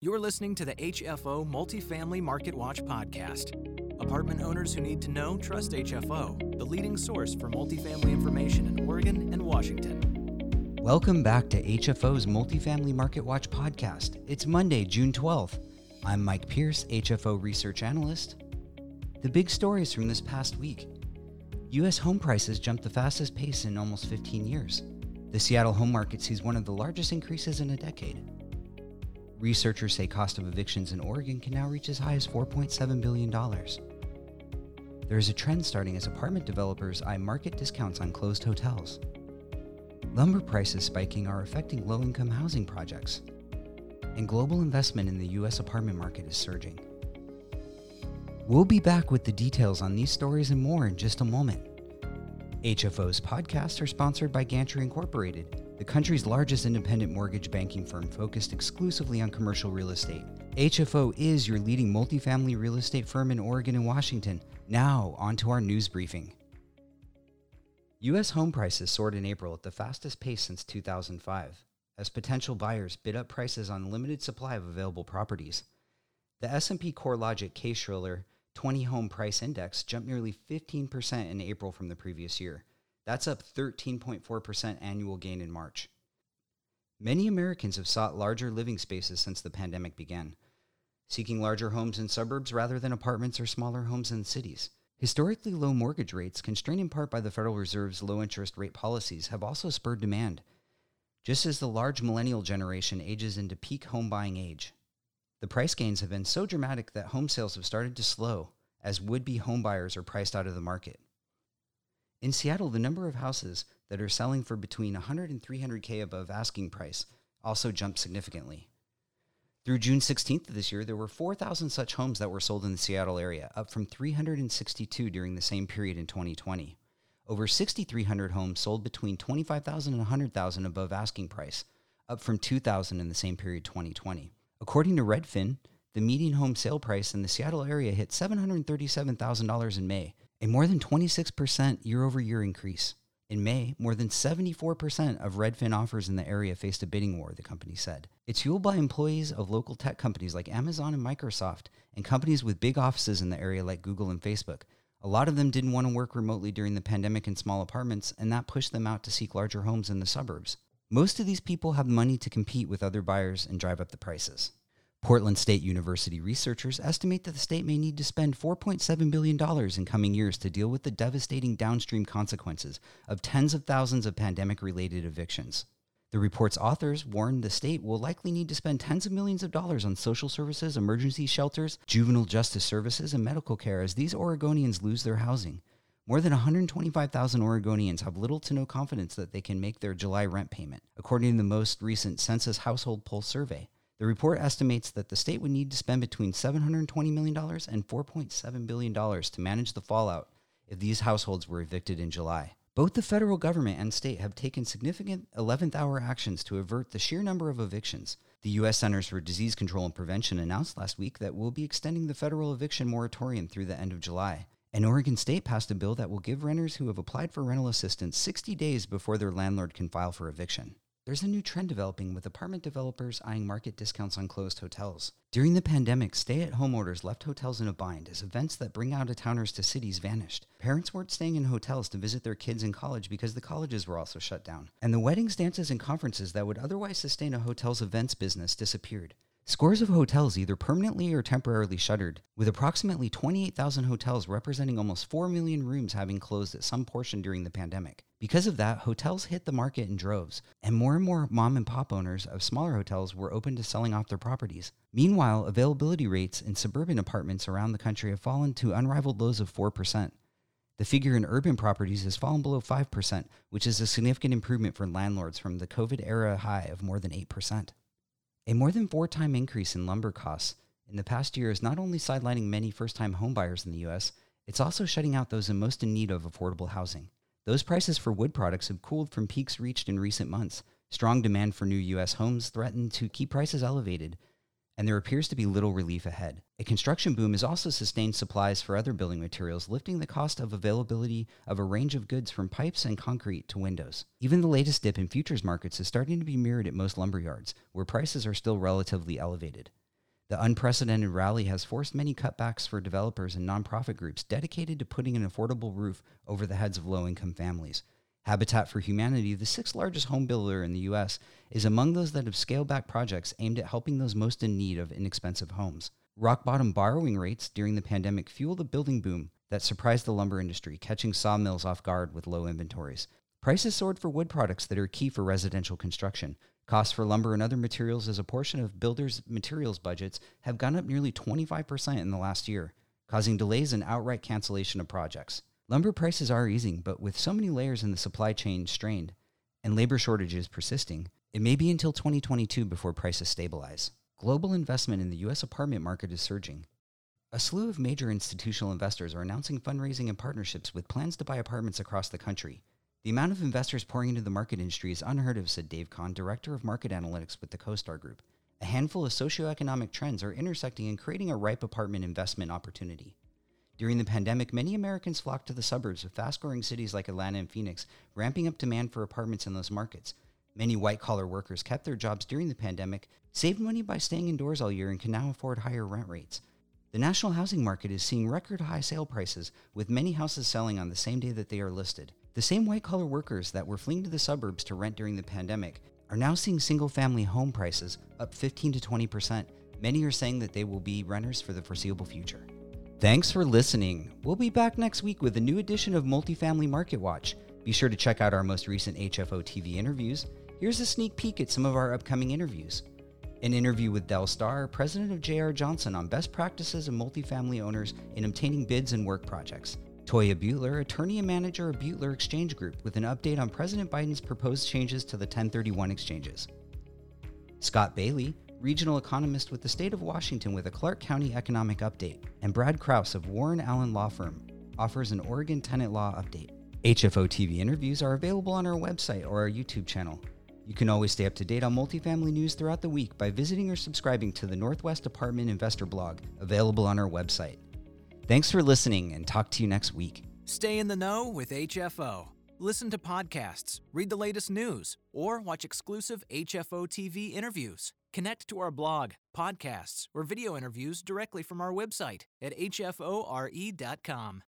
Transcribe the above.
You're listening to the HFO Multifamily Market Watch podcast. Apartment owners who need to know trust HFO, the leading source for multifamily information in Oregon and Washington. Welcome back to HFO's Multifamily Market Watch podcast. It's Monday, June 12th. I'm Mike Pierce, HFO research analyst. The big stories from this past week U.S. home prices jumped the fastest pace in almost 15 years. The Seattle home market sees one of the largest increases in a decade. Researchers say cost of evictions in Oregon can now reach as high as $4.7 billion. There is a trend starting as apartment developers eye market discounts on closed hotels. Lumber prices spiking are affecting low income housing projects. And global investment in the U.S. apartment market is surging. We'll be back with the details on these stories and more in just a moment. HFO's podcasts are sponsored by Gantry Incorporated the country's largest independent mortgage banking firm focused exclusively on commercial real estate. HFO is your leading multifamily real estate firm in Oregon and Washington. Now, on to our news briefing. U.S. home prices soared in April at the fastest pace since 2005, as potential buyers bid up prices on limited supply of available properties. The S&P CoreLogic Case-Shiller 20 Home Price Index jumped nearly 15% in April from the previous year. That's up 13.4% annual gain in March. Many Americans have sought larger living spaces since the pandemic began, seeking larger homes in suburbs rather than apartments or smaller homes in cities. Historically low mortgage rates, constrained in part by the Federal Reserve's low interest rate policies, have also spurred demand, just as the large millennial generation ages into peak home buying age. The price gains have been so dramatic that home sales have started to slow as would be homebuyers are priced out of the market. In Seattle, the number of houses that are selling for between 100 and 300K above asking price also jumped significantly. Through June 16th of this year, there were 4,000 such homes that were sold in the Seattle area, up from 362 during the same period in 2020. Over 6,300 homes sold between 25,000 and 100,000 above asking price, up from 2,000 in the same period 2020. According to Redfin, the median home sale price in the Seattle area hit $737,000 in May, a more than 26% year over year increase. In May, more than 74% of Redfin offers in the area faced a bidding war, the company said. It's fueled by employees of local tech companies like Amazon and Microsoft, and companies with big offices in the area like Google and Facebook. A lot of them didn't want to work remotely during the pandemic in small apartments, and that pushed them out to seek larger homes in the suburbs. Most of these people have money to compete with other buyers and drive up the prices. Portland State University researchers estimate that the state may need to spend $4.7 billion in coming years to deal with the devastating downstream consequences of tens of thousands of pandemic related evictions. The report's authors warn the state will likely need to spend tens of millions of dollars on social services, emergency shelters, juvenile justice services, and medical care as these Oregonians lose their housing. More than 125,000 Oregonians have little to no confidence that they can make their July rent payment, according to the most recent Census Household Pulse survey. The report estimates that the state would need to spend between $720 million and $4.7 billion to manage the fallout if these households were evicted in July. Both the federal government and state have taken significant 11th hour actions to avert the sheer number of evictions. The U.S. Centers for Disease Control and Prevention announced last week that we'll be extending the federal eviction moratorium through the end of July. And Oregon State passed a bill that will give renters who have applied for rental assistance 60 days before their landlord can file for eviction. There's a new trend developing with apartment developers eyeing market discounts on closed hotels. During the pandemic, stay at home orders left hotels in a bind as events that bring out of towners to cities vanished. Parents weren't staying in hotels to visit their kids in college because the colleges were also shut down. And the weddings, dances, and conferences that would otherwise sustain a hotel's events business disappeared. Scores of hotels either permanently or temporarily shuttered, with approximately 28,000 hotels representing almost 4 million rooms having closed at some portion during the pandemic. Because of that, hotels hit the market in droves, and more and more mom and pop owners of smaller hotels were open to selling off their properties. Meanwhile, availability rates in suburban apartments around the country have fallen to unrivaled lows of 4%. The figure in urban properties has fallen below 5%, which is a significant improvement for landlords from the COVID era high of more than 8%. A more than four time increase in lumber costs in the past year is not only sidelining many first time homebuyers in the U.S., it's also shutting out those in most in need of affordable housing. Those prices for wood products have cooled from peaks reached in recent months. Strong demand for new U.S. homes threaten to keep prices elevated, and there appears to be little relief ahead. A construction boom has also sustained supplies for other building materials, lifting the cost of availability of a range of goods from pipes and concrete to windows. Even the latest dip in futures markets is starting to be mirrored at most lumber yards, where prices are still relatively elevated. The unprecedented rally has forced many cutbacks for developers and nonprofit groups dedicated to putting an affordable roof over the heads of low income families. Habitat for Humanity, the sixth largest home builder in the U.S., is among those that have scaled back projects aimed at helping those most in need of inexpensive homes. Rock bottom borrowing rates during the pandemic fueled a building boom that surprised the lumber industry, catching sawmills off guard with low inventories. Prices soared for wood products that are key for residential construction. Costs for lumber and other materials as a portion of builders' materials budgets have gone up nearly 25% in the last year, causing delays and outright cancellation of projects. Lumber prices are easing, but with so many layers in the supply chain strained and labor shortages persisting, it may be until 2022 before prices stabilize. Global investment in the U.S. apartment market is surging. A slew of major institutional investors are announcing fundraising and partnerships with plans to buy apartments across the country. The amount of investors pouring into the market industry is unheard of, said Dave Kahn, Director of Market Analytics with the CoStar Group. A handful of socioeconomic trends are intersecting and creating a ripe apartment investment opportunity. During the pandemic, many Americans flocked to the suburbs of fast growing cities like Atlanta and Phoenix, ramping up demand for apartments in those markets. Many white collar workers kept their jobs during the pandemic, saved money by staying indoors all year, and can now afford higher rent rates. The national housing market is seeing record high sale prices, with many houses selling on the same day that they are listed. The same white collar workers that were fleeing to the suburbs to rent during the pandemic are now seeing single family home prices up 15 to 20%. Many are saying that they will be renters for the foreseeable future. Thanks for listening. We'll be back next week with a new edition of Multifamily Market Watch. Be sure to check out our most recent HFO TV interviews. Here's a sneak peek at some of our upcoming interviews. An interview with Dell Starr, president of JR Johnson, on best practices of multifamily owners in obtaining bids and work projects. Toya Butler, attorney and manager of Butler Exchange Group, with an update on President Biden's proposed changes to the 1031 exchanges. Scott Bailey, regional economist with the state of Washington with a Clark County economic update, and Brad Kraus of Warren Allen Law Firm offers an Oregon tenant law update. HFO TV interviews are available on our website or our YouTube channel. You can always stay up to date on multifamily news throughout the week by visiting or subscribing to the Northwest Apartment Investor blog, available on our website. Thanks for listening and talk to you next week. Stay in the know with HFO. Listen to podcasts, read the latest news, or watch exclusive HFO TV interviews. Connect to our blog, podcasts, or video interviews directly from our website at hfore.com.